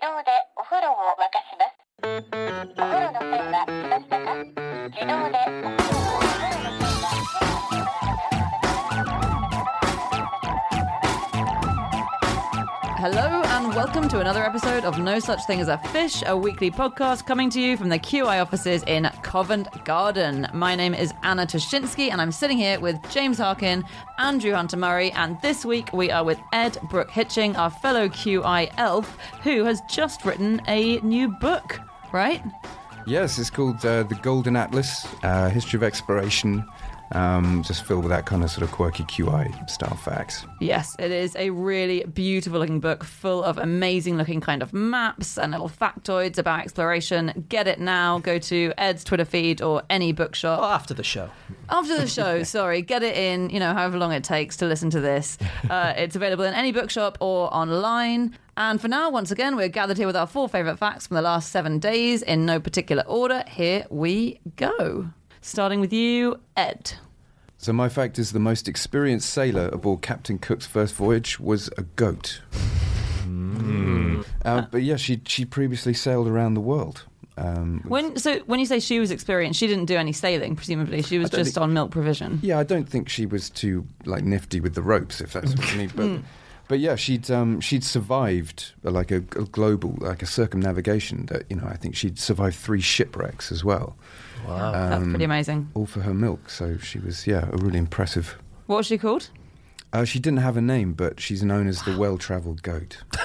自動でお風呂を沸かします。お風呂の線は来ましたか自動でお風呂を沸かします Hello? Welcome to another episode of No Such Thing as a Fish, a weekly podcast coming to you from the QI offices in Covent Garden. My name is Anna Ptaszynski and I'm sitting here with James Harkin, Andrew Hunter Murray, and this week we are with Ed Brooke Hitching, our fellow QI elf, who has just written a new book, right? Yes, it's called uh, The Golden Atlas uh, History of Exploration. Um, just filled with that kind of sort of quirky QI style facts. Yes, it is a really beautiful looking book full of amazing looking kind of maps and little factoids about exploration. Get it now. Go to Ed's Twitter feed or any bookshop. Oh, after the show. After the show, sorry, get it in, you know, however long it takes to listen to this. Uh, it's available in any bookshop or online. And for now, once again, we're gathered here with our four favourite facts from the last seven days in no particular order. Here we go. Starting with you, Ed. So, my fact is the most experienced sailor aboard Captain Cook's first voyage was a goat. Uh, but yeah, she, she previously sailed around the world. Um, When so when you say she was experienced, she didn't do any sailing. Presumably, she was just think- on milk provision. Yeah, I don't think she was too like nifty with the ropes, if that's what you mean. But but yeah, she'd um, she'd survived uh, like a, a global like a circumnavigation that you know I think she'd survived three shipwrecks as well, Wow. That's Um, pretty amazing. all for her milk. So she was yeah a really impressive. What was she called? Uh, she didn't have a name, but she's known as the well-travelled goat.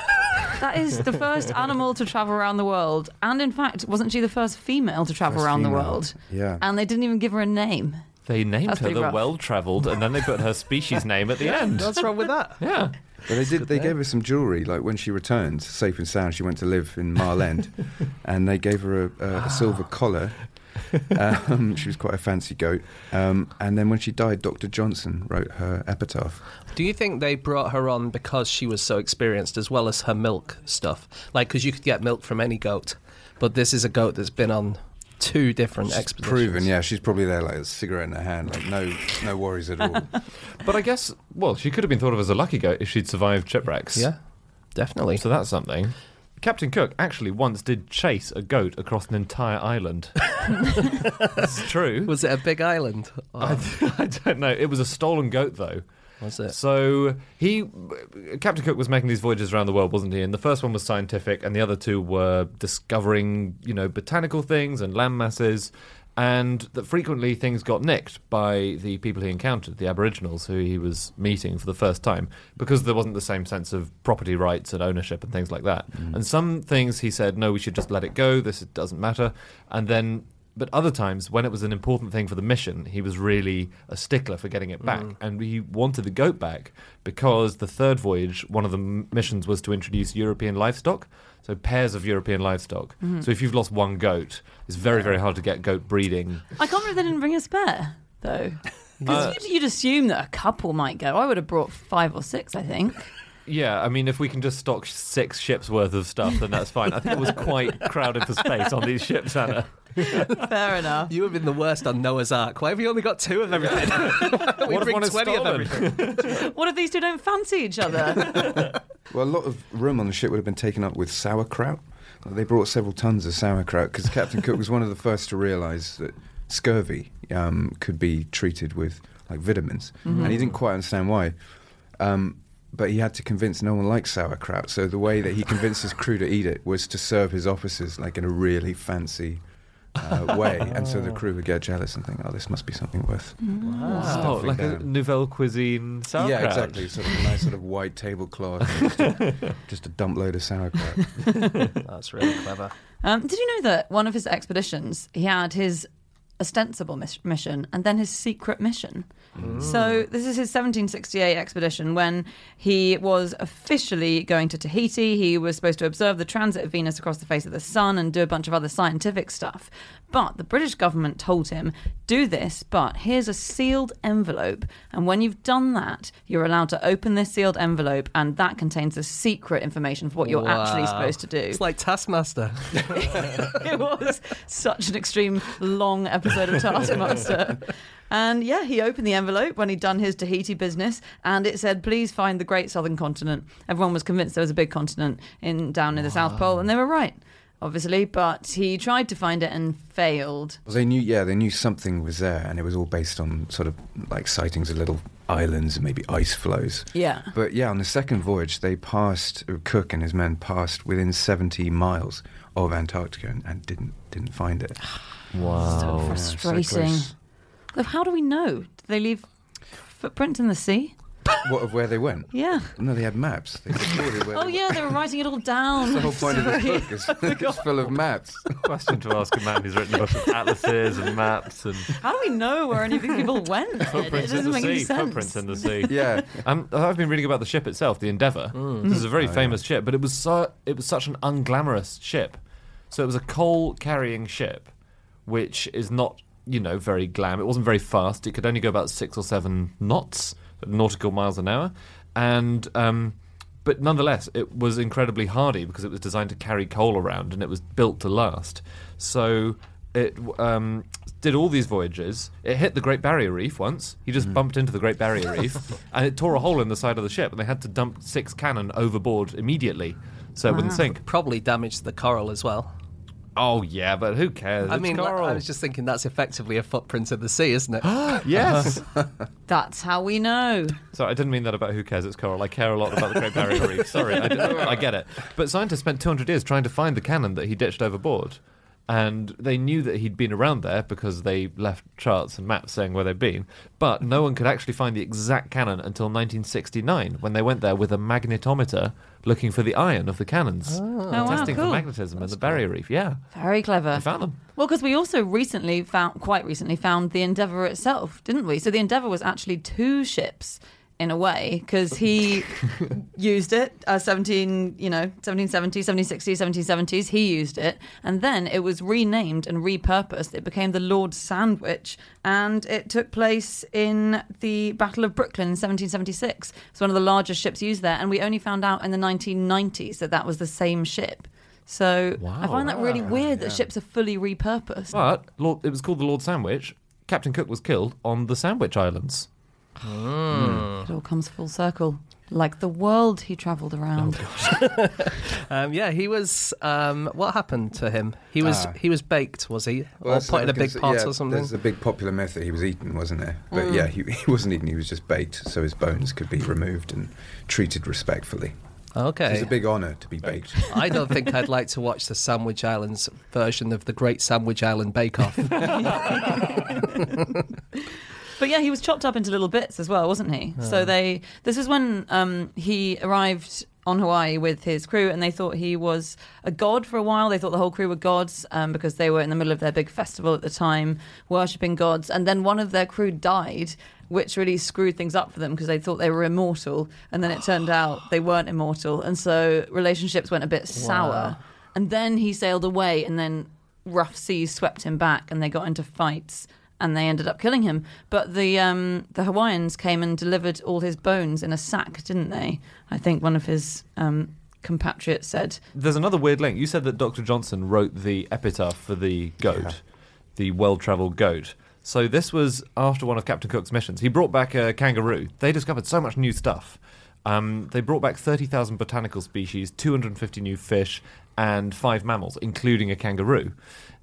That is the first animal to travel around the world, and in fact, wasn't she the first female to travel First around the world? Yeah. And they didn't even give her a name. They named That's her the rough. well travelled, and then they put her species name at the end. What's wrong with that? Yeah. But they did. They gave her some jewellery. Like when she returned safe and sound, she went to live in Mile End, and they gave her a, a, a silver collar. Um, she was quite a fancy goat. Um, and then when she died, Dr. Johnson wrote her epitaph. Do you think they brought her on because she was so experienced, as well as her milk stuff? Like, because you could get milk from any goat, but this is a goat that's been on two different She's expeditions. proven, yeah. She's probably there, like a cigarette in her hand, like no, no worries at all. But I guess, well, she could have been thought of as a lucky goat if she'd survived shipwrecks. Yeah, definitely. So that's something. Captain Cook actually once did chase a goat across an entire island. It's true. Was it a big island? I, I don't know. It was a stolen goat, though. was it? So he, Captain Cook was making these voyages around the world, wasn't he? And the first one was scientific, and the other two were discovering, you know, botanical things and land masses, and that frequently things got nicked by the people he encountered, the Aboriginals who he was meeting for the first time, because there wasn't the same sense of property rights and ownership and things like that. Mm. And some things he said, no, we should just let it go. This doesn't matter. And then but other times, when it was an important thing for the mission, he was really a stickler for getting it back. Mm. And he wanted the goat back because the third voyage, one of the m- missions was to introduce European livestock. So pairs of European livestock. So if you've lost one goat, it's very, very hard to get goat breeding. I can't believe they didn't bring a spare, though. Because Uh, you'd, you'd assume that a couple might go. I would have brought five or six, I think. Yeah, I mean, if we can just stock six ships worth of stuff, then that's fine. I think it was quite crowded for space on these ships, Anna. Fair enough. You have been the worst on Noah's Ark. Why have you only got two of everything? we What if bring one is 20 of stolen? everything. What if these two don't fancy each other? Well, a lot of room on the ship would have been taken up with sauerkraut. They brought several tons of sauerkraut because Captain Cook was one of the first to realise that scurvy um, could be treated with like vitamins, and he didn't quite understand why. Um, but he had to convince no one liked sauerkraut. So the way that he convinced his crew to eat it was to serve his officers like in a really fancy uh, way, and so the crew would get jealous and think, "Oh, this must be something worth." Oh, Stuffing like a nouvelle cuisine sauerkraut. Yeah, exactly. Sort of a nice sort of white tablecloth, just a, just a dump load of sauerkraut. That's really clever. Um, did you know that one of his expeditions, he had his ostensible mis- mission and then his secret mission? Mm. So this is his 1768 expedition when he was officially going to Tahiti. He was supposed to observe the transit of Venus across the face of the sun and do a bunch of other scientific stuff. But the British government told him, do this, but here's a sealed envelope. And when you've done that, you're allowed to open this sealed envelope and that contains the secret information for what you're actually supposed to do. It's like Taskmaster. it was such an extreme long episode of Taskmaster. And yeah, he opened the envelope when he'd done his Tahiti business, and it said, "Please find the Great Southern Continent." Everyone was convinced there was a big continent in down in the South Pole, and they were right, obviously. But he tried to find it and failed. Well, they knew, yeah, they knew something was there, and it was all based on sort of like sightings of little islands and maybe ice flows. Yeah. But yeah, on the second voyage, they passed Cook and his men passed within 70 miles of Antarctica and, and didn't didn't find it. Wow. So Yeah, so frustrating. Look, How do we know? Did they leave footprints in the sea? What of where they went? Yeah. No, they had maps. They recorded where Oh they yeah, they were writing it all down. The whole point of this book is it's full of maps. Question to ask a man who's written a book of atlases and maps and How do we know where any of these people went? then? It footprints in doesn't the make any sea. sense. Footprints in the sea. Yeah, Um, I've been reading about the ship itself, the Endeavour. This is a very Oh, yeah. famous ship, but it was so it was such an unglamorous ship. So it was a coal-carrying ship, which is not you know very glam. It wasn't very fast. It could only go about six or seven knots, nautical miles an hour, and um, but nonetheless, it was incredibly hardy because it was designed to carry coal around and it was built to last. So it um, did all these voyages. It hit the Great Barrier Reef once. He just bumped into the Great Barrier Reef, and it tore a hole in the side of the ship. And they had to dump six cannon overboard immediately so it wouldn't sink. Probably damaged the coral as well. Oh yeah, but who cares? I It's mean, coral. I was just thinking that's effectively a footprint of the sea, isn't it? yes. That's how we know. Sorry, I didn't mean that about who cares. It's coral. I care a lot about the Great Barrier Reef. Sorry, I, I get it. But scientists spent 200 years trying to find the cannon that he ditched overboard. And they knew that he'd been around there because they left charts and maps saying where they'd been. But no one could actually find the exact cannon until 1969 when they went there with a magnetometer looking for the iron of the cannons. Oh, oh wow, testing for cool. magnetism in the barrier reef. Yeah, Very clever. they found them. Well, because we also recently found, quite recently, found the Endeavour itself, didn't we? So the Endeavour was actually two ships in a way because he used it uh, 17 you know 1770 1760 1770s he used it. And then it was renamed and repurposed. It became the lord sandwich. And it took place in the battle of brooklyn in 1776 it's one of the largest ships used there. And we only found out in the 1990s that that was the same ship. So I find that really weird that ships are fully repurposed. But Lord, it was called the Lord Sandwich. Captain Cook was killed on the Sandwich Islands. It all comes full circle. Like the world he travelled around. Um, yeah, he was. Um, what happened to him? He was. Ah. he was baked, was he, Well, or put in a big pot yeah, or something? There's a big popular myth that he was eaten, wasn't there? But yeah, he, he wasn't eaten. He was just baked, so his bones could be removed and treated respectfully. Okay. was Okay. a big honour to be baked. I don't think I'd like to watch the Sandwich Islands version of the Great Sandwich Island Bake Off. But yeah, he was chopped up into little bits as well, wasn't he? So they. This is when um, he arrived on Hawaii with his crew, and they thought he was a god for a while. They thought the whole crew were gods um, because they were in the middle of their big festival at the time, worshipping gods. And then one of their crew died, which really screwed things up for them because they thought they were immortal, and then it turned out they weren't immortal, and so relationships went a bit sour. And then he sailed away, and then rough seas swept him back, and they got into fights and they ended up killing him. But the um, the Hawaiians came and delivered all his bones in a sack, didn't they? I think one of his um, compatriots said. There's another weird link. You said that Dr. Johnson wrote the epitaph for the goat, Yeah. the well-travelled goat. So this was after one of Captain Cook's missions. He brought back a kangaroo. They discovered so much new stuff. Um, they brought back 30,000 botanical species, 250 new fish, and five mammals, including a kangaroo.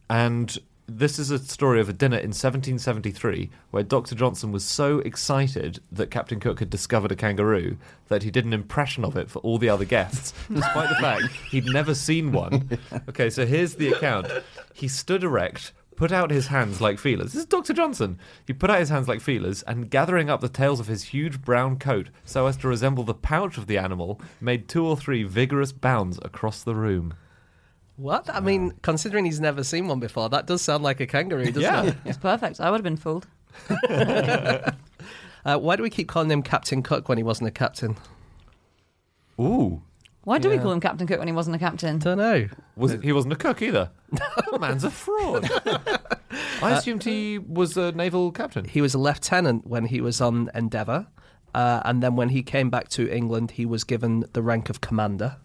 And this is a story of a dinner in 1773 where Dr. Johnson was so excited that Captain Cook had discovered a kangaroo that he did an impression of it for all the other guests, despite the fact he'd never seen one. Okay, so here's the account. He stood erect, put out his hands like feelers. This is Dr. Johnson. He put out his hands like feelers and, gathering up the tails of his huge brown coat so as to resemble the pouch of the animal, made two or three vigorous bounds across the room. What? I mean, considering he's never seen one before, that does sound like a kangaroo, doesn't Yeah. it? It's perfect. I would have been fooled. Uh, why do we keep calling him Captain Cook when he wasn't a captain? Ooh. Why do we Yeah. call him Captain Cook when he wasn't a captain? Don't know. Was it, he wasn't a cook either. the man's a fraud. I assumed he was a naval captain. He was a lieutenant when he was on Endeavour, uh, and then when he came back to England, he was given the rank of commander.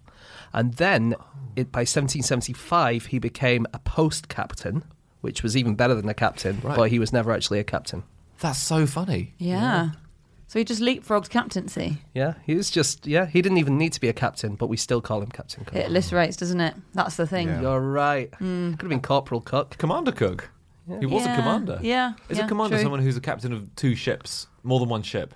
And then, it, by 1775, he became a post captain, which was even better than a captain, Right. but he was never actually a captain. That's so funny. Yeah. So he just leapfrogged captaincy. Yeah, he was just yeah. He didn't even need to be a captain, but we still call him Captain Cook. It alliterates, doesn't it? That's the thing. Yeah. You're right. Mm. Could have been Corporal Cook. Commander Cook. He was Yeah. a commander. Yeah. Is yeah, a commander true. someone who's a captain of two ships, more than one ship?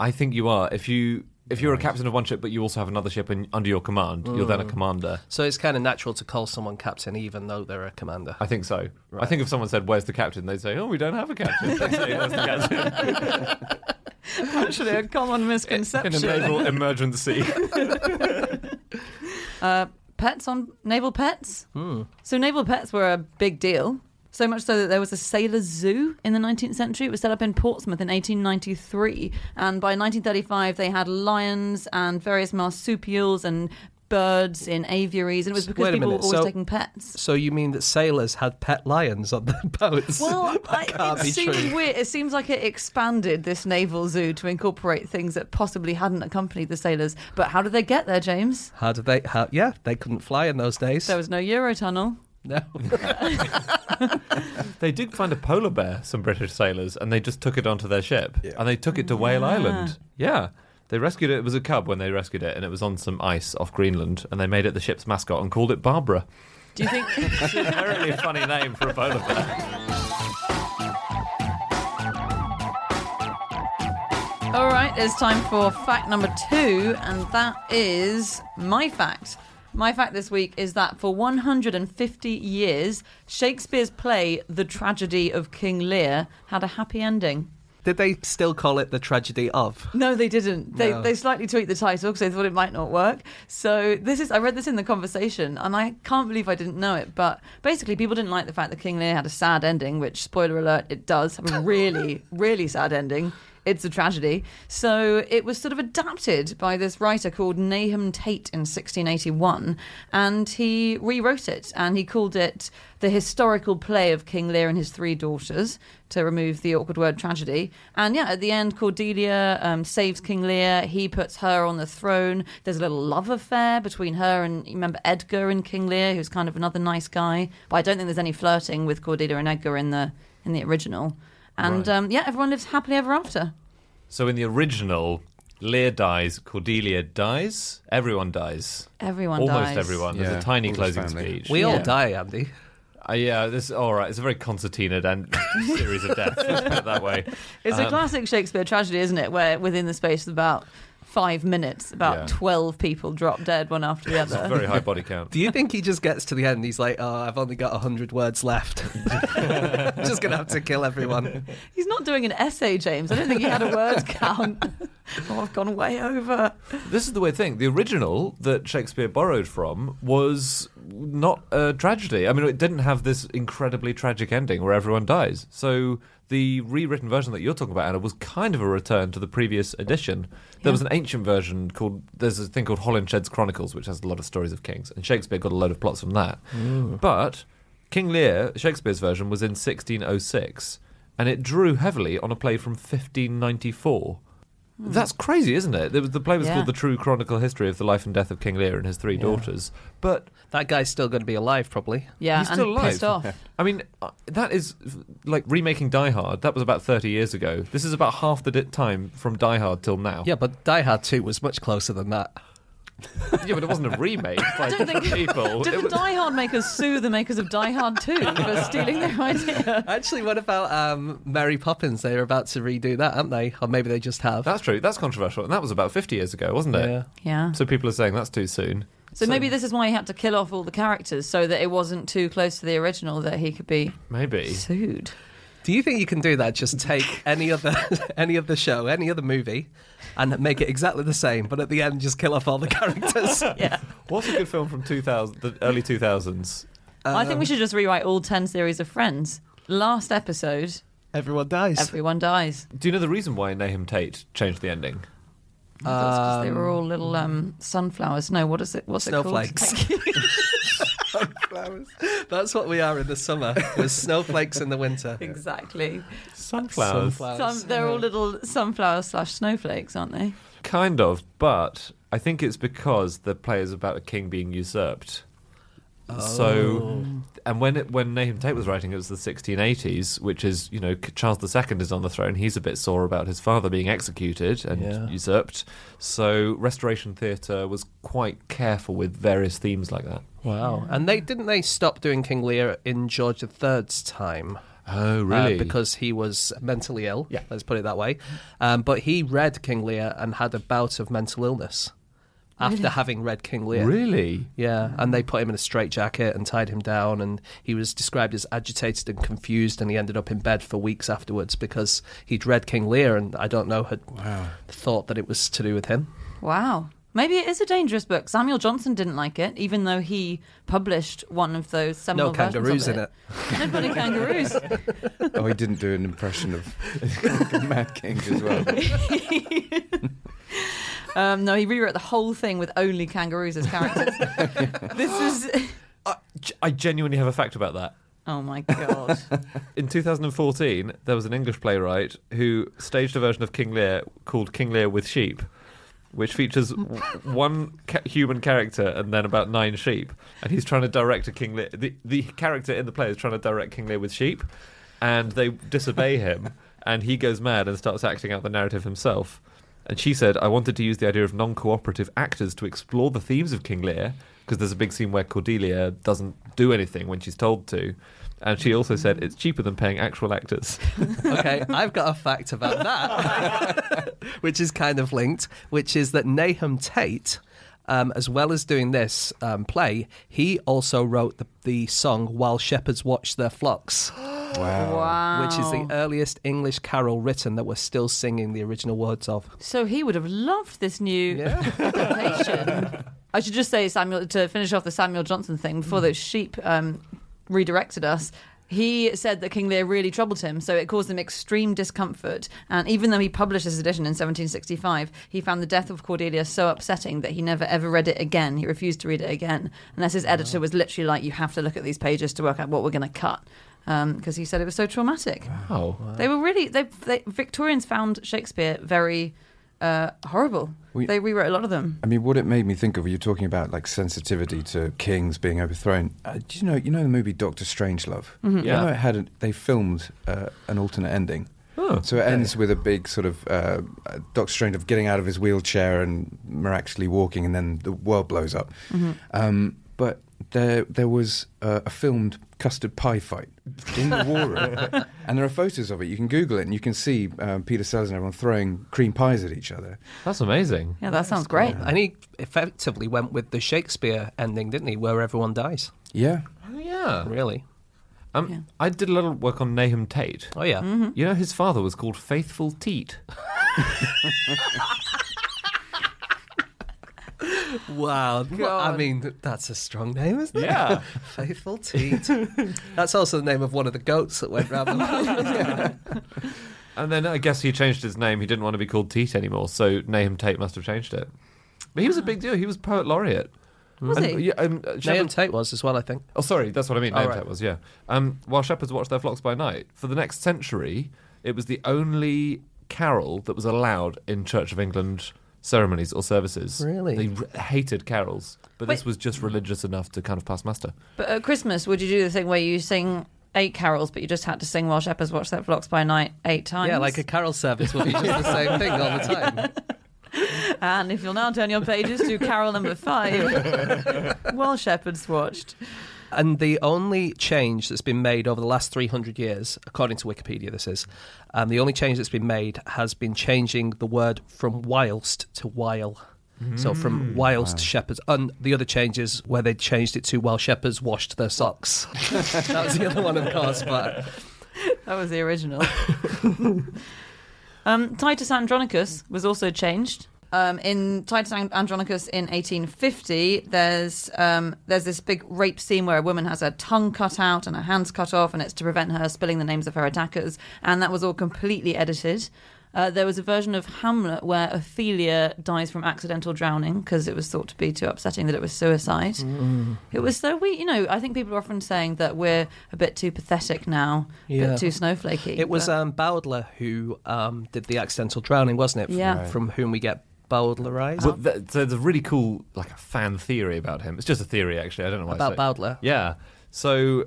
I think you are. If you if you're a captain of one ship, but you also have another ship in, under your command, you're then a commander. So it's kind of natural to call someone captain, even though they're a commander. I think so. I think if someone said, "Where's the captain?" they'd say, "Oh, we don't have a captain." They'd say, "Where's the captain?" Actually, a common misconception. in a misconception. naval emergency. Uh, pets on naval pets. So naval pets were a big deal. So much so that there was a sailors' zoo in the 19th century. It was set up in Portsmouth in 1893, and by 1935 they had lions and various marsupials and birds in aviaries, and it was because people minute, were always so- taking pets. So you mean that sailors had pet lions on their boats? Well, I, it seems true. weird. It seems like it expanded this naval zoo to incorporate things that possibly hadn't accompanied the sailors. But how did they get there, James? How did they? How, yeah, they couldn't fly in those days. There was no Eurotunnel. No. they did find a polar bear, some British sailors, and they just took it onto their ship, Yeah. and they took it to Whale Ah. Island. Yeah. They rescued it. It was a cub when they rescued it, and it was on some ice off Greenland, and they made it the ship's mascot and called it Barbara. Do you think? It's a very funny name for a polar bear. All right, it's time for fact number two, and that is my fact. My fact this week is that for 150 years, Shakespeare's play, The Tragedy of King Lear, had a happy ending. Did they still call it the tragedy of? No, they didn't. They, No. they slightly tweaked the title because they thought it might not work. So this is I read this in the conversation and I can't believe I didn't know it. But basically, people didn't like the fact that King Lear had a sad ending, which spoiler alert, it does have a really really sad ending. It's a tragedy. So it was sort of adapted by this writer called Nahum Tate in 1681, and he rewrote it and he called it the historical play of King Lear and his three daughters to remove the awkward word tragedy. And yeah, at the end, Cordelia um, saves King Lear. He puts her on the throne. There's a little love affair between her and remember Edgar and King Lear, who's kind of another nice guy. But I don't think there's any flirting with Cordelia and Edgar in the in the original. And Right. um, yeah, everyone lives happily ever after. So in the original, Lear dies, Cordelia dies, everyone dies. Everyone Almost dies. everyone. There's a tiny all closing speech. We Yeah. all die, Andy. Uh, yeah, this all right. It's a very concertina and series of deaths. Let's put it that way. It's a Um, classic Shakespeare tragedy, isn't it? Where within the space of about five minutes, about Yeah. 12 people drop dead one after the It's a other. very high body count. Do you think he just gets to the end? and He's like, "Oh, I've only got hundred words left. just gonna have to kill everyone." He's not doing an essay, James. I don't think he had a word count. oh, I've gone way over. This is the weird thing. The original that Shakespeare borrowed from was not a tragedy. I mean, it didn't have this incredibly tragic ending where everyone dies. So the rewritten version that you're talking about, Anna, was kind of a return to the previous edition. There Yeah. was an ancient version called, there's a thing called Holinshed's Chronicles, which has a lot of stories of kings, and Shakespeare got a load of plots from that. But King Lear, Shakespeare's version, was in 1606, and it drew heavily on a play from 1594. That's crazy, isn't it? There was, the play was Yeah. called The True Chronicle History of the Life and Death of King Lear and his three daughters. But That guy's still going to be alive, probably. Yeah, He's and still alive. pissed off. I mean, uh, that is like remaking Die Hard. That was about 30 years ago. This is about half the di- time from Die Hard till now. Yeah, but Die Hard Two was much closer than that. Yeah but it wasn't a remake by don't think- people. Did the was- Die Hard makers sue the makers of Die Hard 2 for stealing their idea? Actually, what about um, Mary Poppins? They're about to redo that, aren't they? Or maybe they just have. That's true. That's controversial. And that was about 50 years ago, wasn't it? yeah. Yeah. So people are saying that's too soon. So maybe this is why he had to kill off all the characters so that it wasn't too close to the original that he could be Maybe. sued. Do you think you can do that? Just take any other any other show, any other movie, and make it exactly the same, but at the end just kill off all the characters. Yeah. What's a good film from 2000, the early 2000s? I think we Um, should just rewrite all 10 series of Friends. Last episode, Everyone dies. everyone dies. Do you know the reason why Nahum Tate changed the ending? That's because they were all little um, sunflowers. No, what is it? What's Snowflakes. it called? That's what we are in the summer. With snowflakes in the winter. exactly. Sunflowers. Sunflowers. Some, they're all little sunflowers slash snowflakes, aren't they? Kind of, but I think it's because the play is about a king being usurped. So, oh. and when it, when Nahum Tate was writing, it was the 1680s, which is you know Charles II is on the throne. He's a bit sore about his father being executed and Yeah. usurped. So Restoration Theatre was quite careful with various themes like that. Wow. And they didn't they stop doing King Lear in George III's time? Oh, Uh, because he was mentally ill. Yeah. Let's put it that way. Um, but he read King Lear and had a bout of mental illness after having read King Lear. really. Yeah, and they put him in a straitjacket and tied him down, and he was described as agitated and confused, and he ended up in bed for weeks afterwards because he'd read King Lear, and I don't know had thought that it was to do with him. Wow. Maybe it is a dangerous book. Samuel Johnson didn't like it, even though he published one of those seminal No kangaroos versions in of it. No bloody kangaroos. Oh, he didn't do an impression of Mad King as well. Um, no, he rewrote the whole thing with only kangaroos as characters. this is. I, I genuinely have a fact about that. Oh my god. In 2014, there was an English playwright who staged a version of King Lear called King Lear with Sheep, which features w- one ca- human character and then about nine sheep. And he's trying to direct a King Lear. The, the character in the play is trying to direct King Lear with sheep, and they disobey him, and he goes mad and starts acting out the narrative himself. And she said, I wanted to use the idea of non cooperative actors to explore the themes of King Lear, because there's a big scene where Cordelia doesn't do anything when she's told to. And she also said it's cheaper than paying actual actors. Okay, I've got a fact about that, which is kind of linked, which is that Nahum Tate, um, as well as doing this um, play, he also wrote the, the song While Shepherds Watch Their Flocks, Wow. wow. which is the earliest English carol written that we're still singing the original words of. So he would have loved this new Yeah. adaptation. I should just say, Samuel, to finish off the Samuel Johnson thing, before those sheep um, redirected us, he said that King Lear really troubled him, so it caused him extreme discomfort. And even though he published this edition in 1765, he found the death of Cordelia so upsetting that he never ever read it again. He refused to read it again, unless his editor was literally like, "You have to look at these pages to work out what we're going to cut," um, because he said it was so traumatic. Oh. They were really they, they Victorians found Shakespeare very uh, horrible. We- they rewrote a lot of them. I mean, what it made me think of, you're talking about like sensitivity to kings being overthrown. Uh, do you know, you know the movie Doctor Strangelove? Mm-hmm. You Yeah. know it had a, they filmed uh, an alternate ending. Oh. So it ends with a big sort of uh, uh, Doctor Strangelove getting out of his wheelchair and miraculously walking, and then the world blows up. Mm-hmm. Um, but there, there was uh, a filmed custard pie fight in the war room, and there are photos of it. You can Google it, and you can see um, Peter Sellers and everyone throwing cream pies at each other. That's amazing. Yeah, that sounds great. And he effectively went with the Shakespeare ending, didn't he, where everyone dies? Yeah, Oh, yeah. Really? Um, Yeah. I did a little work on Nahum Tate. Oh, yeah. You know, his father was called Faithful Teat. Wow. I God. mean, that's a strong name, isn't it? Yeah. Faithful Teat. That's also the name of one of the goats that went round the world. And then I guess he changed his name. He didn't want to be called Teat anymore, so Nahum Tate must have changed it. But he was a big deal. He was poet laureate. Was And- he? Yeah, um, uh, Nahum Shepherd- Tate was as well, I think. Oh, sorry, that's what I mean. Oh, Nahum right. Tate was, yeah. Um, while shepherds watched their flocks by night, for the next century, it was the only carol that was allowed in Church of England ceremonies or services. Really? They r- hated carols, but this Wait. was just religious enough to kind of pass muster. But at Christmas, would you do the thing where you sing eight carols, but you just had to sing while shepherds watch their flocks by night eight times? Yeah, like a carol service will be just the same thing all the time. And if you'll now turn your pages to carol number five, while shepherds watched. And the only change that's been made over the last 300 years, according to Wikipedia, this is, um, the only change that's been made has been changing the word from whilst to while. So from whilst shepherds, and the other changes where they changed it to while shepherds washed their socks. that was the other one, of course. But That was the original. um, Titus Andronicus was also changed. Um, in Titus And- Andronicus in 1850, there's um, there's this big rape scene where a woman has her tongue cut out and her hands cut off, and it's to prevent her spilling the names of her attackers. And that was all completely edited. Uh, there was a version of Hamlet where Ophelia dies from accidental drowning because it was thought to be too upsetting that it was suicide. It was so we, you know, I think people are often saying that we're a bit too pathetic now, a bit too snowflakey. it was but- um, Bowdler who um, did the accidental drowning, wasn't it? Yeah. From whom we get Bowdlerized Well, th- so there's a really cool, like a fan theory about him. It's just a theory, actually. I don't know why. About Bowdler. Yeah. So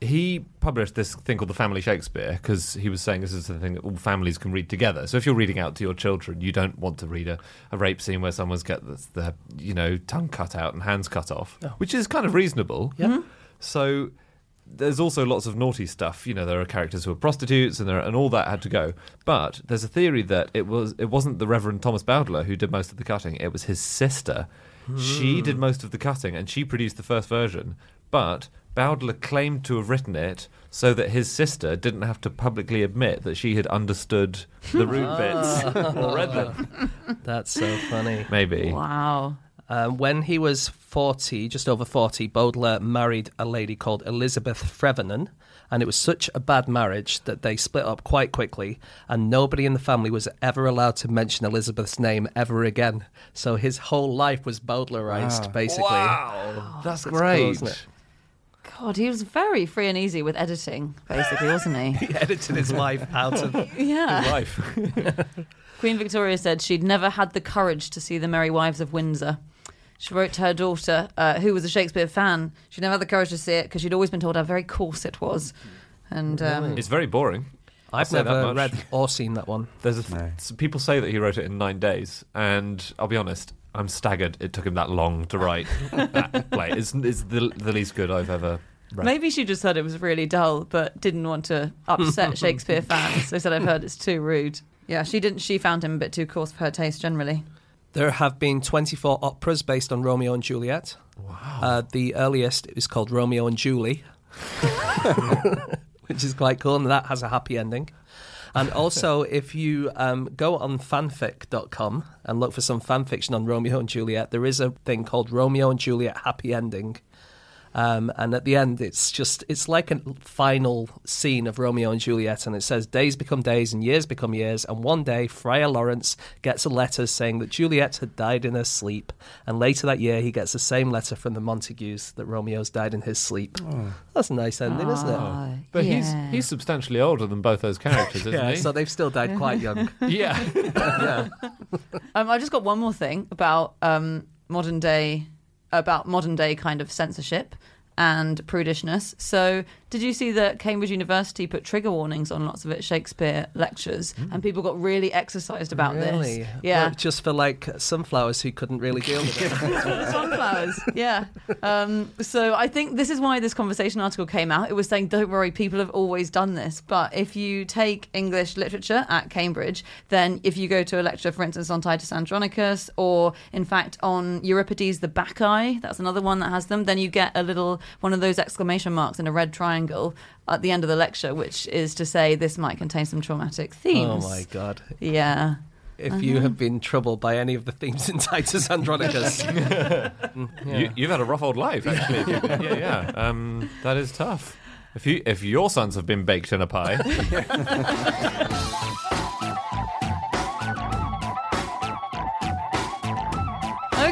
he published this thing called the Family Shakespeare because he was saying this is the thing that all families can read together. So if you're reading out to your children, you don't want to read a, a rape scene where someone's got the, the you know tongue cut out and hands cut off, Oh. which is kind of reasonable. Yeah. So there's also lots of naughty stuff. You know, there are characters who are prostitutes, and there and all that had to go. But there's a theory that it was it wasn't the Reverend Thomas Bowdler who did most of the cutting. It was his sister. She hmm. did most of the cutting, and she produced the first version. But Bowdler claimed to have written it so that his sister didn't have to publicly admit that she had understood the rude bits or read them. That's so funny. Maybe. Wow. Um, when he was 40, just over 40, Bowdler married a lady called Elizabeth Trevenen, and it was such a bad marriage that they split up quite quickly, and nobody in the family was ever allowed to mention Elizabeth's name ever again. So his whole life was Bowdlerized, Wow. basically. Wow, that's cool, great. isn't it? God, he was very free and easy with editing, basically, wasn't he? He edited his life out of. yeah. Life. Queen Victoria said she'd never had the courage to see The Merry Wives of Windsor. She wrote to her daughter, uh, who was a Shakespeare fan. She'd never had the courage to see it because she'd always been told how very coarse it was. And um, It's very boring. I've say that never much. read or seen that one. There's a th- No. s- people say that he wrote it in nine days, and I'll be honest, I'm staggered. It took him that long to write that play. It's, it's the, the least good I've ever read. maybe she just said it was really dull, but didn't want to upset Shakespeare fans. They said, "I've heard it's too rude." Yeah, she didn't. She found him a bit too coarse for her taste, generally. There have been 24 operas based on Romeo and Juliet. Wow. Uh, the earliest is called Romeo and Julie, which is quite cool, and that has a happy ending. And also, if you um, go on fanfic.com and look for some fan fiction on Romeo and Juliet, there is a thing called Romeo and Juliet Happy Ending. Um, and at the end, it's just, it's like a final scene of Romeo and Juliet. And it says, Days become days and years become years. And one day, Friar Lawrence gets a letter saying that Juliet had died in her sleep. And later that year, he gets the same letter from the Montagues that Romeo's died in his sleep. That's a nice ending, isn't it? Ah, But yeah. he's he's substantially older than both those characters, isn't Yeah, he? so they've still died quite young. yeah. yeah. Um, I just got one more thing about um, modern day, about modern day kind of censorship and prudishness. So, did you see that Cambridge University put trigger warnings on lots of its Shakespeare lectures, and people got really exercised about really? this? Yeah, Well, just for like sunflowers who couldn't really deal with it. sunflowers. Yeah. Um, so I think this is why this conversation article came out. It was saying, don't worry, people have always done this. But if you take English literature at Cambridge, then if you go to a lecture, for instance, on Titus Andronicus, or in fact on Euripides the Bacchae, that's another one that has them, then you get a little one of those exclamation marks in a red triangle at the end of the lecture, which is to say this might contain some traumatic themes. oh my god. Yeah. If you have been troubled by any of the themes in Titus Andronicus, You, you've had a rough old life, actually. yeah, yeah. Um, that is tough. If you if your sons have been baked in a pie,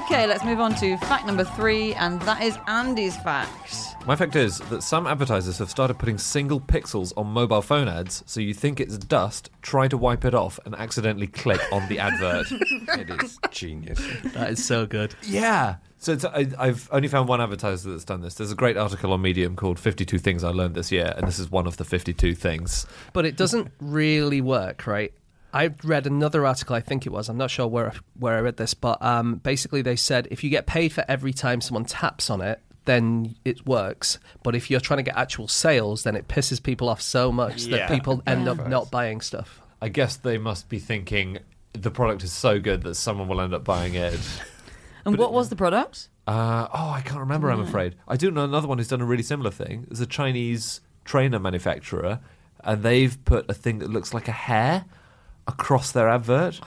Okay, let's move on to fact number three, and that is Andy's fact. My fact is that some advertisers have started putting single pixels on mobile phone ads, so you think it's dust, try to wipe it off, and accidentally click on the advert. It is genius. that is so good. Yeah. So it's, I, I've only found one advertiser that's done this. There's a great article on Medium called 52 Things I Learned This Year, and this is one of the 52 things. But it doesn't really work, right? I read another article, I think it was. I'm not sure where where I read this, but um, basically they said if you get paid for every time someone taps on it, then it works. But if you're trying to get actual sales, then it pisses people off so much Yeah. that people end Yeah. up not buying stuff. I guess they must be thinking the product is so good that someone will end up buying it. And But what it- was the product? Uh, oh, I can't remember, I'm afraid. I do know another one who's done a really similar thing. There's a Chinese trainer manufacturer, and they've put a thing that looks like a hair across their advert.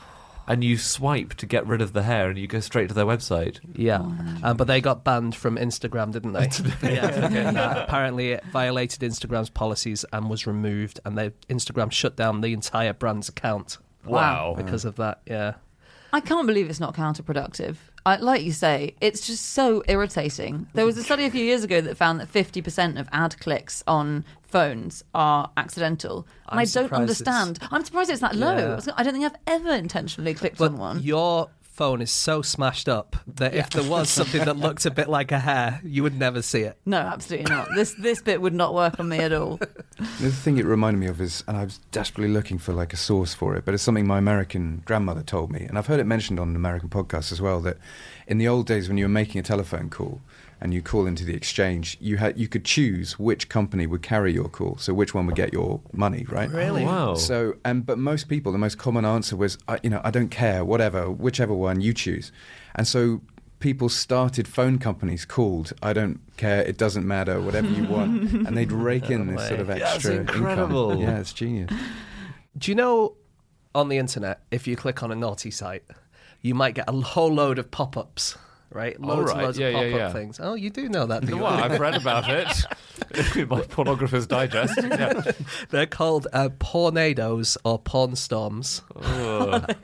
And you swipe to get rid of the hair, and you go straight to their website. Yeah, um, but they got banned from Instagram, didn't they? yeah, for doing apparently it violated Instagram's policies and was removed, and they Instagram shut down the entire brand's account Wow. because of that. Yeah, I can't believe it's not counterproductive. I, like you say, it's just so irritating. There was a study a few years ago that found that 50% of ad clicks on phones are accidental. And I'm I don't understand. I'm surprised it's that low. Yeah. I I don't think I've ever intentionally clicked but on one. your phone is so smashed up that if there was something that looked a bit like a hair, you would never see it. No, absolutely not. This this bit would not work on me at all. The thing it reminded me of is, and I was desperately looking for like a source for it, but it's something my American grandmother told me, and I've heard it mentioned on an American podcast as well. That in the old days, when you were making a telephone call and you call into the exchange, you had you could choose which company would carry your call, so which one would get your money, right? Really? Oh, wow. So, and but most people, the most common answer was, I, you know, I don't care, whatever, whichever one you choose. And so people started phone companies called I don't care, it doesn't matter, whatever you want, and they'd rake in this sort of That's extra incredible. income. Yeah, it's genius. Do you know on the internet, if you click on a naughty site, you might get a whole load of pop ups, right? Loads right. and loads Yeah, of pop up yeah. things. Oh, you do know that. do you? Well, I've read about it in my pornographer's digest. Yeah. They're called uh, pornados or porn storms. Ugh.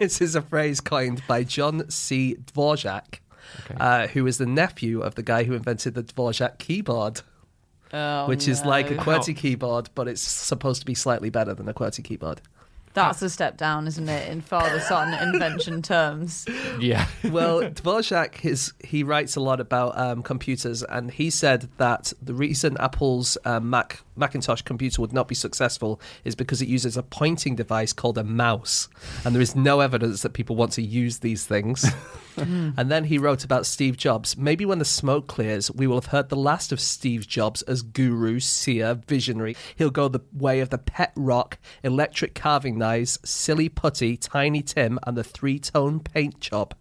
this is a phrase coined by John C. Dvorak, uh, who is the nephew of the guy who invented the Dvorak keyboard, Oh, which is like a no. QWERTY keyboard, but it's supposed to be slightly better than a QWERTY keyboard. That's a step down, isn't it, in father son invention terms? yeah. well, Dvorak his he writes a lot about um, computers, and he said that the reason Apple's uh, Mac Macintosh computer would not be successful is because it uses a pointing device called a mouse, and there is no evidence that people want to use these things. and then he wrote about Steve Jobs. Maybe when the smoke clears, we will have heard the last of Steve Jobs as guru, seer, visionary. He'll go the way of the pet rock, electric carving knives, silly putty, tiny Tim, and the three tone paint job.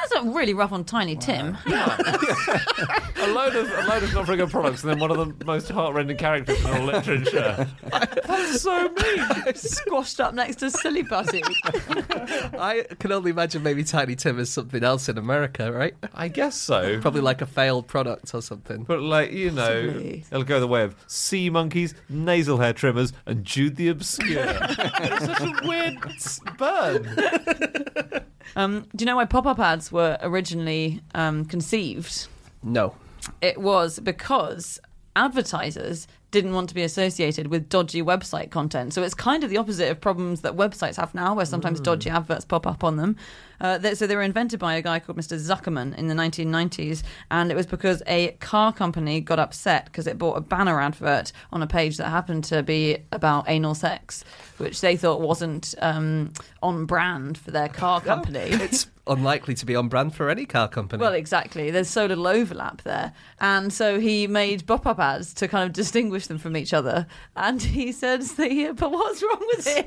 That's not really rough on Tiny Tim. A load of a load of not very good products, and then one of the most heartrending characters in all literature. That's so mean. Squashed up next to Silly Putty. I can only imagine maybe Tiny Tim is something else in America, right? I guess so. Probably like a failed product or something. But like you know, Possibly. it'll go the way of sea monkeys, nasal hair trimmers, and Jude the Obscure. it's such a weird s- burn. Um, do you know why pop-up ads were originally um, conceived? No. It was because advertisers didn't want to be associated with dodgy website content. So it's kind of the opposite of problems that websites have now, where sometimes dodgy adverts pop up on them. Uh, they, so they were invented by a guy called Mr. Zuckerman in the 1990s, and it was because a car company got upset because it bought a banner advert on a page that happened to be about anal sex, which they thought wasn't um, on brand for their car company. It's unlikely to be on brand for any car company. Well, exactly. There's so little overlap there. And so he made pop up ads to kind of distinguish them from each other. And he said, "See, but what's wrong with it?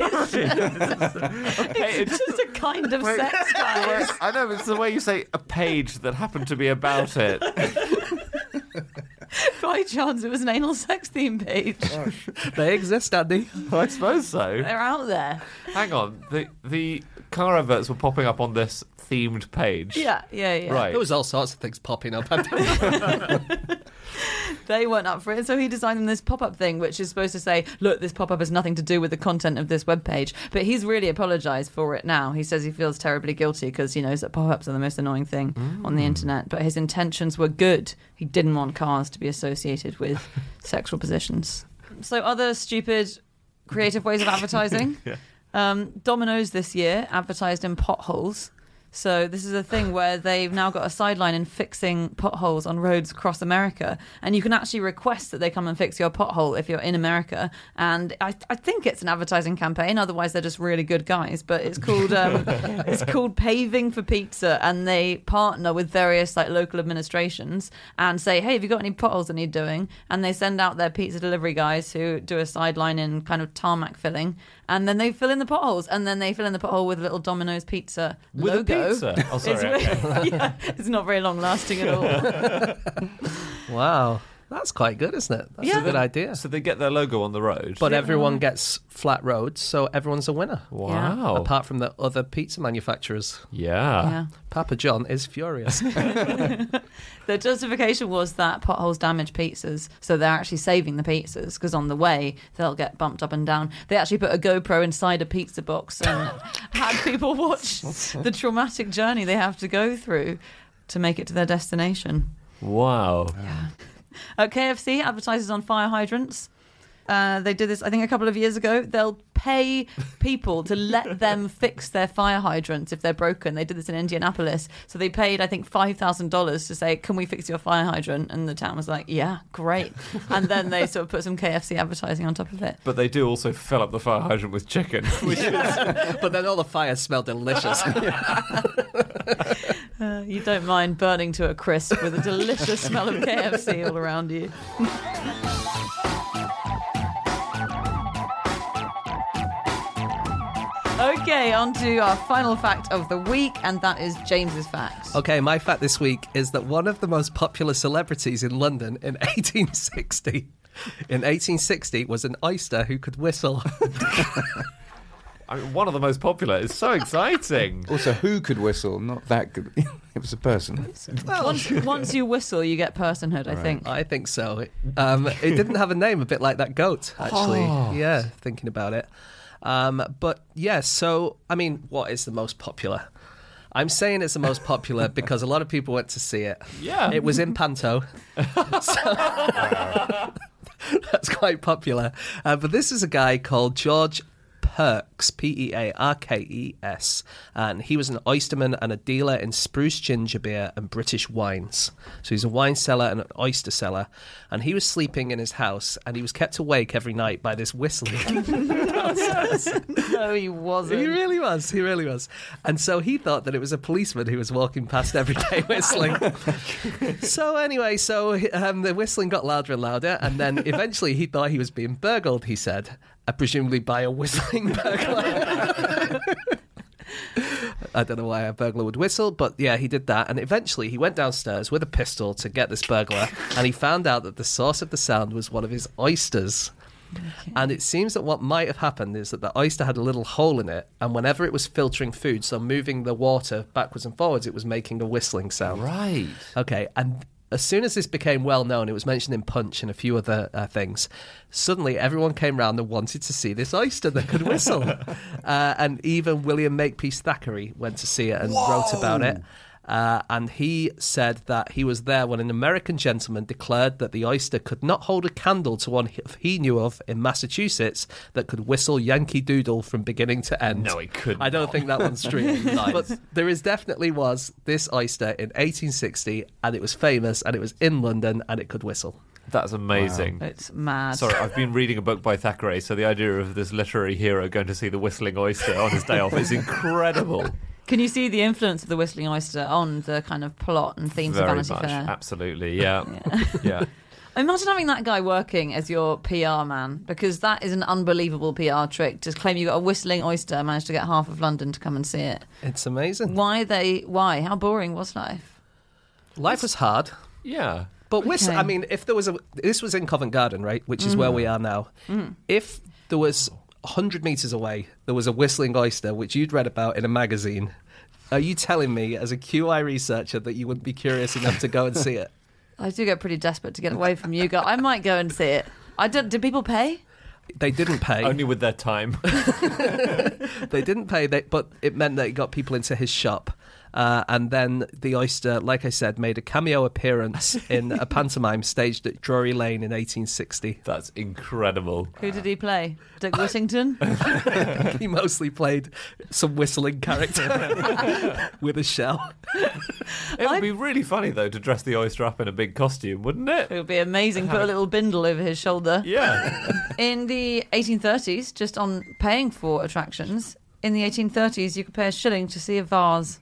it's just a kind of Wait, sex, guys. I know it's the way you say a page that happened to be about it. By chance, it was an anal sex theme page. Oh, they exist, Andy. I suppose so. They're out there. Hang on, the the car adverts were popping up on this themed page. Yeah, yeah, yeah. Right. There was all sorts of things popping up. They weren't up for it, so he designed them this pop-up thing, which is supposed to say, "Look, this pop-up has nothing to do with the content of this web page. But he's really apologised for it now. He says he feels terribly guilty because he knows that pop-ups are the most annoying thing on the internet. But his intentions were good. He didn't want cars to be associated with sexual positions. So other stupid, creative ways of advertising. um, Domino's this year advertised in potholes. So this is a thing where they've now got a sideline in fixing potholes on roads across America, and you can actually request that they come and fix your pothole if you're in America. And I, I think it's an advertising campaign. Otherwise, they're just really good guys. But it's called um, it's called Paving for Pizza, and they partner with various like local administrations and say, hey, have you got any potholes that need doing? And they send out their pizza delivery guys who do a sideline in kind of tarmac filling, and then they fill in the potholes, and then they fill in the pothole with a little Domino's pizza With logo. A pizza. Oh, It's, okay. yeah, it's not very long lasting at all. wow. That's quite good, isn't it? That's Yeah. a good idea. So they get their logo on the road. But Yeah. everyone gets flat roads, so everyone's a winner. wow. Apart from the other pizza manufacturers. yeah. Yeah. Papa John is furious. The justification was that potholes damage pizzas, so they're actually saving the pizzas because on the way they'll get bumped up and down. They actually put a GoPro inside a pizza box and had people watch the traumatic journey they have to go through to make it to their destination. Wow. Uh, KFC advertises on fire hydrants. Uh, they did this, I think, a couple of years ago. They'll pay people to let them fix their fire hydrants if they're broken. They did this in Indianapolis. So they paid, I think, $5,000 to say, Can we fix your fire hydrant? And the town was like, Yeah, great. And then they sort of put some KFC advertising on top of it. But they do also fill up the fire hydrant with chicken, which is but then all the fires smell delicious. Uh, you don't mind burning to a crisp with a delicious smell of KFC all around you. Okay, on to our final fact of the week, and that is James's fact. okay, my fact this week is that one of the most popular celebrities in London in 1860. In 1860 was an oyster who could whistle. I mean, one of the most popular. It's so exciting. Also, who could whistle? Not that good. it was a person. Once, once you whistle, you get personhood, I think. I think so. Um, it didn't have a name, a bit like that goat, actually. Oh. Yeah, thinking about it. Um, but yeah, so I mean, what is the most popular? I'm saying it's the most popular because a lot of people went to see it. Yeah. It was in Panto. So- that's quite popular. Uh, but this is a guy called George Pearkes, P E A R K E S, and he was an oysterman and a dealer in spruce ginger beer and British wines. So he's a wine seller and an oyster seller, and he was sleeping in his house and he was kept awake every night by this whistling. No, he wasn't. He really was. He really was. And so he thought that it was a policeman who was walking past every day whistling. so anyway, so um, the whistling got louder and louder, and then eventually he thought he was being burgled. He said, uh, presumably by a whistling burglar. I don't know why a burglar would whistle, but yeah, he did that. And eventually he went downstairs with a pistol to get this burglar, and he found out that the source of the sound was one of his oysters. And it seems that what might have happened is that the oyster had a little hole in it, and whenever it was filtering food, so moving the water backwards and forwards, it was making a whistling sound. Right. Okay, and as soon as this became well known, it was mentioned in Punch and a few other uh, things. Suddenly, everyone came round and wanted to see this oyster that could whistle, uh, and even William Makepeace Thackeray went to see it and wrote about it. Uh, and he said that he was there when an American gentleman declared that the oyster could not hold a candle to one he- he knew of in Massachusetts that could whistle Yankee Doodle from beginning to end. No, he could I don't not. think that one's true. Nice. But there is definitely was this oyster in 1860, and it was famous, and it was in London, and it could whistle. That's amazing. It's mad. Sorry, I've been reading a book by Thackeray, so the idea of this literary hero going to see the whistling oyster on his day off is incredible. Can you see the influence of the Whistling Oyster on the kind of plot and themes Very of much. Vanity Fair? Absolutely. Yeah. Yeah. Imagine having that guy working as your PR man because that is an unbelievable PR trick. Just claim you got a whistling oyster and managed to get half of London to come and see it. It's amazing. Why they? Why? How boring was life? Life was hard, Yeah. but whistle. Okay. I mean, if there was a, this was in Covent Garden, right, which is where mm. we are now. Mm. If there was hundred meters away, there was a whistling oyster, which you'd read about in a magazine. Are you telling me, as a QI researcher, that you wouldn't be curious enough to go and see it? I do get pretty desperate to get away from you guys. I might go and see it. I don't. Did people pay? They didn't pay. Only with their time. they didn't pay, they, but it meant that it got people into his shop. Uh, and then the oyster, like I said, made a cameo appearance in a pantomime staged at Drury Lane in 1860. That's incredible. Who did he play? Dick Whittington. he mostly played some whistling character with a shell. It would be really funny though to dress the oyster up in a big costume, wouldn't it? It would be amazing. Put a little bindle over his shoulder. Yeah. In the 1830s, just on paying for attractions, in the 1830s, you could pay a shilling to see a vase.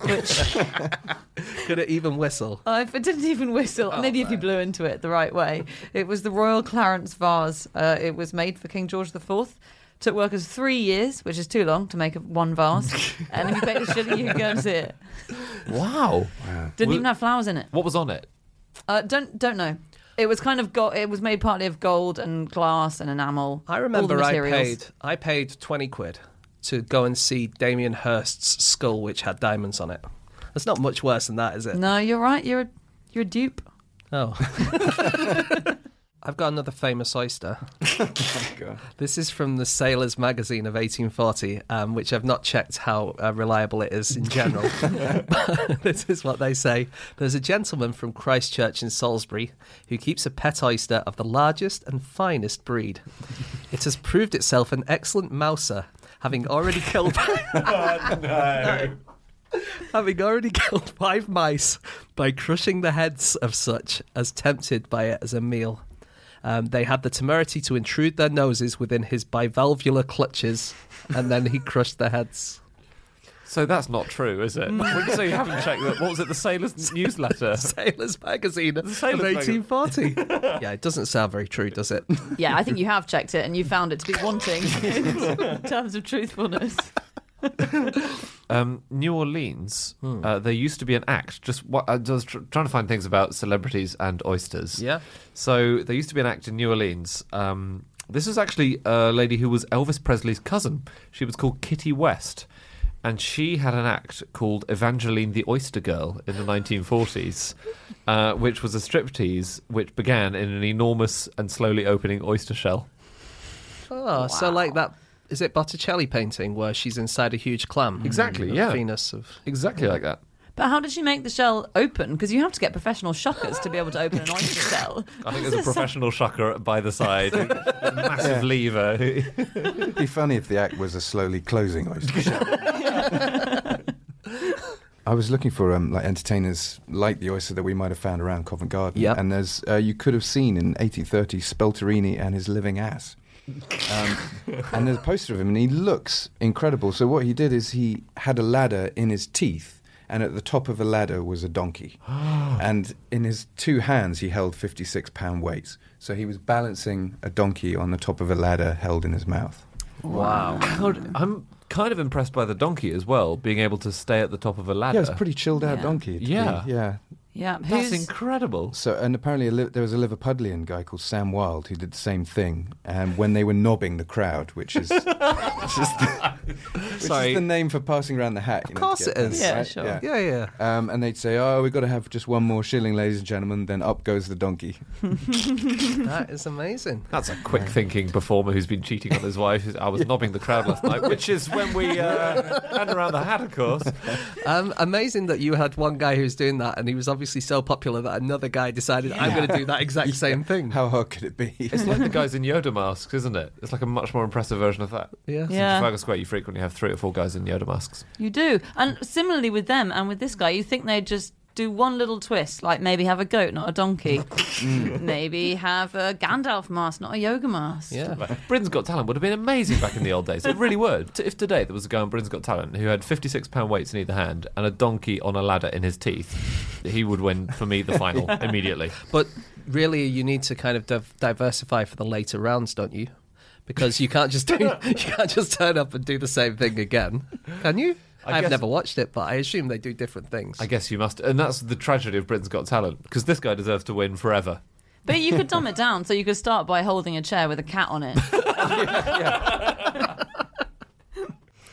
Which Could it even whistle? uh, if it didn't even whistle, maybe if you blew into it the right way. It was the Royal Clarence vase. Uh, it was made for King George IV. Took workers three years, which is too long to make one vase. and if you paid a shilling, you could go and see it. wow. Didn't Well- even have flowers in it. What was on it? Uh, don't don't know. It was kind of go- It was made partly of gold and glass and enamel. I all the remember I paid I paid 20 quid to go and see Damien Hirst's skull, which had diamonds on it. That's not much worse than that, is it? No, you're right. You're a, you're a dupe. Oh. I've got another famous oyster. God. This is from the Sailors magazine of 1840, um, which I've not checked how uh, reliable it is in general. But this is what they say. There's a gentleman from Christchurch in Salisbury who keeps a pet oyster of the largest and finest breed. It has proved itself an excellent mouser, having already killed. no. Having already killed five mice by crushing the heads of such as tempted by it as a meal. Um, they had the temerity to intrude their noses within his bivalvular clutches, and then he crushed their heads. So that's not true, is it? when you you haven't checked that, what was it? The Sailors newsletter. Sailors magazine of Sailors magazine. 1840. yeah, it doesn't sound very true, does it? Yeah, I think you have checked it and you found it to be wanting in terms of truthfulness. Um, New Orleans. Hmm. Uh, there used to be an act. Just what I was tr- trying to find things about celebrities and oysters. Yeah. So there used to be an act in New Orleans. Um, this was actually a lady who was Elvis Presley's cousin. She was called Kitty West. And she had an act called Evangeline the Oyster Girl in the 1940s, uh, which was a striptease which began in an enormous and slowly opening oyster shell. Oh, so like that. Is it Botticelli painting where she's inside a huge clam? Exactly, yeah. Venus of. Exactly like that. But how did she make the shell open? Because you have to get professional shuckers to be able to open an oyster shell. I think there's a professional shucker by the side, a massive Yeah. lever. It'd be funny if the act was a slowly closing oyster shell. I was looking for um, like entertainers like the oyster that we might have found around Covent Garden, Yep. and there's uh, you could have seen in 1830 Spelterini and his living ass. Um, and there's a poster of him, and he looks incredible. So what he did is he had a ladder in his teeth, and at the top of the ladder was a donkey, and in his two hands he held 56 pound weights. So he was balancing a donkey on the top of a ladder held in his mouth. Wow. God, I'm kind of impressed by the donkey as well, being able to stay at the top of a ladder. Yeah, it's a pretty chilled out Yeah. donkey. to be- Yeah. yeah. Yeah, That's who's incredible. So, and apparently a li- there was a Liverpudlian guy called Sam Wilde who did the same thing. And when they were nobbing the crowd, which is, which is, the, which Sorry. is the name for passing around the hat. you Of know, course it is. money, Yeah, right? sure. Yeah. Yeah, yeah. Um, and they'd say, "Oh, we've got to have just one more shilling, ladies and gentlemen." Then up goes the donkey. That is amazing. That's a quick thinking performer who's been cheating on his wife. I was nobbing the crowd last night, which is when we uh, hand around the hat, of course. Um, amazing that you had one guy who was doing that, and he was obviously so popular that another guy decided, I'm going to do that exact same thing. How hard could it be? It's like the guys in Yoda masks, isn't it? It's like a much more impressive version of that. Yeah. In Yeah. Trafalgar Square, you frequently have three or four guys in Yoda masks. You do. And similarly with them and with this guy, you think they'd just do one little twist, like maybe have a goat, not a donkey. Mm. maybe have a Gandalf mask, not a Yoda mask. Yeah. Like, Britain's Got Talent would have been amazing back in the old days. It really would. T- If today there was a guy on Britain's Got Talent who had 56 pound weights in either hand and a donkey on a ladder in his teeth, he would win for me the final immediately. But really, you need to kind of div- diversify for the later rounds, don't you? Because you can't just do, you can't just turn up and do the same thing again, can you? I I've guess- never watched it, but I assume they do different things. I guess you must, and that's the tragedy of Britain's Got Talent because this guy deserves to win forever. But you could dumb it down, so you could start by holding a chair with a cat on it.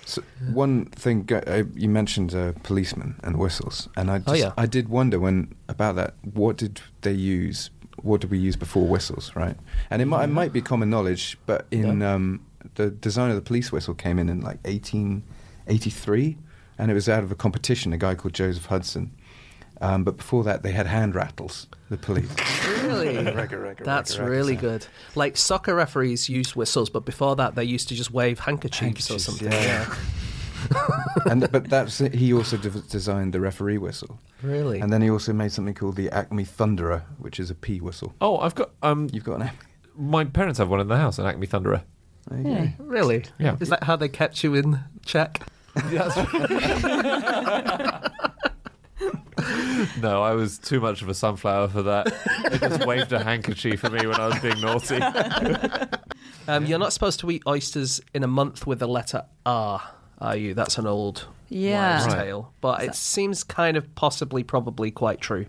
So one thing go- uh, you mentioned uh, policemen and whistles, and I just, Oh, yeah. I did wonder when about that. What did they use? What did we use before whistles? Right, and it might, it might be common knowledge, but in um, the design of the police whistle came in in like 1883, and it was out of a competition. A guy called Joseph Hudson. Um, but before that, they had hand rattles. The police. really? Ragga, ragga, That's ragga, ragga really good. Like soccer referees use whistles, but before that, they used to just wave handkerchiefs, or something. yeah. and but that's he also de- designed the referee whistle. Really? And then he also made something called the Acme Thunderer, which is a pea whistle. Oh, I've got. Um, You've got an Acme. my parents have one in the house, an Acme Thunderer. Yeah. really? Yeah. Is that how they kept you in check? No, I was too much of a sunflower for that. They just waved a handkerchief at me when I was being naughty. Um, you're not supposed to eat oysters in a month with the letter R, are you? That's an old Yeah. wives' Right. tale, but it seems kind of possibly, probably quite true.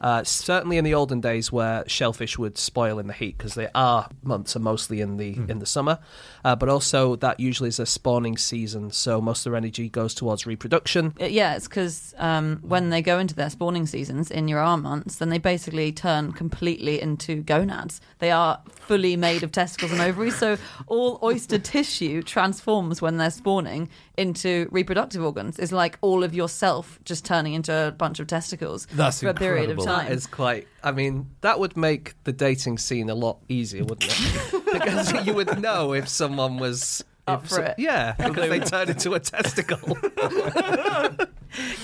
Uh, certainly in the olden days, where shellfish would spoil in the heat because they are months are mostly in the in the summer, uh, but also that usually is a spawning season, so most of their energy goes towards reproduction. Uh, Yeah, it's because um, when they go into their spawning seasons in your arm months, then they basically turn completely into gonads. They are fully made of testicles and ovaries, so all oyster tissue transforms when they're spawning into reproductive organs. is like all of yourself just turning into a bunch of testicles That's for a period of time. That is quite. I mean, that would make the dating scene a lot easier, wouldn't it? because you would know if someone was Up if for it. Yeah, because they turned into a testicle.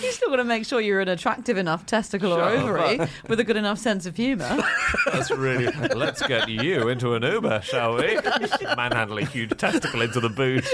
You still got to make sure you're an attractive enough testicle or Sure, ovary with a good enough sense of humour. That's really. Let's get you into an Uber, shall we? Manhandle a huge testicle into the boot.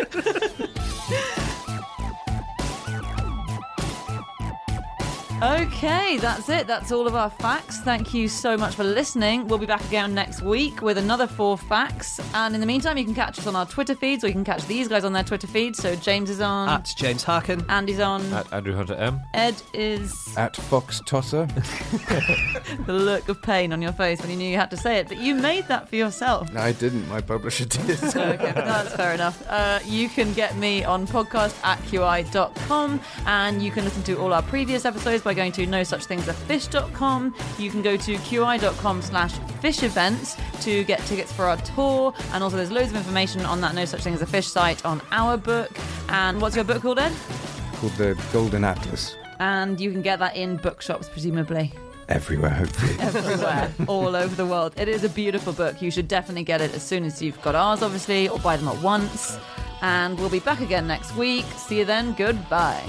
Okay, that's it. That's all of our facts. Thank you so much for listening. We'll be back again next week with another four facts. And in the meantime, you can catch us on our Twitter feeds or you can catch these guys on their Twitter feeds. So James is on, At James Harkin. Andy's on, At Andrew Hunter M. Ed is At Fox Tosser. the look of pain on your face when you knew you had to say it. But you made that for yourself. No, I didn't. My publisher did. okay, that's fair enough. Uh, you can get me on podcast at qi.com and you can listen to all our previous episodes by going to no such things as fish.com. You can go to qi.com slash fish events to get tickets for our tour. And also, there's loads of information on that no such thing as a fish site on our book. And what's your book called, Ed? Called the Golden Atlas. And you can get that in bookshops, presumably. Everywhere, hopefully. everywhere, all over the world. It is a beautiful book. You should definitely get it as soon as you've got ours, obviously, or buy them at once. And we'll be back again next week. See you then. Goodbye.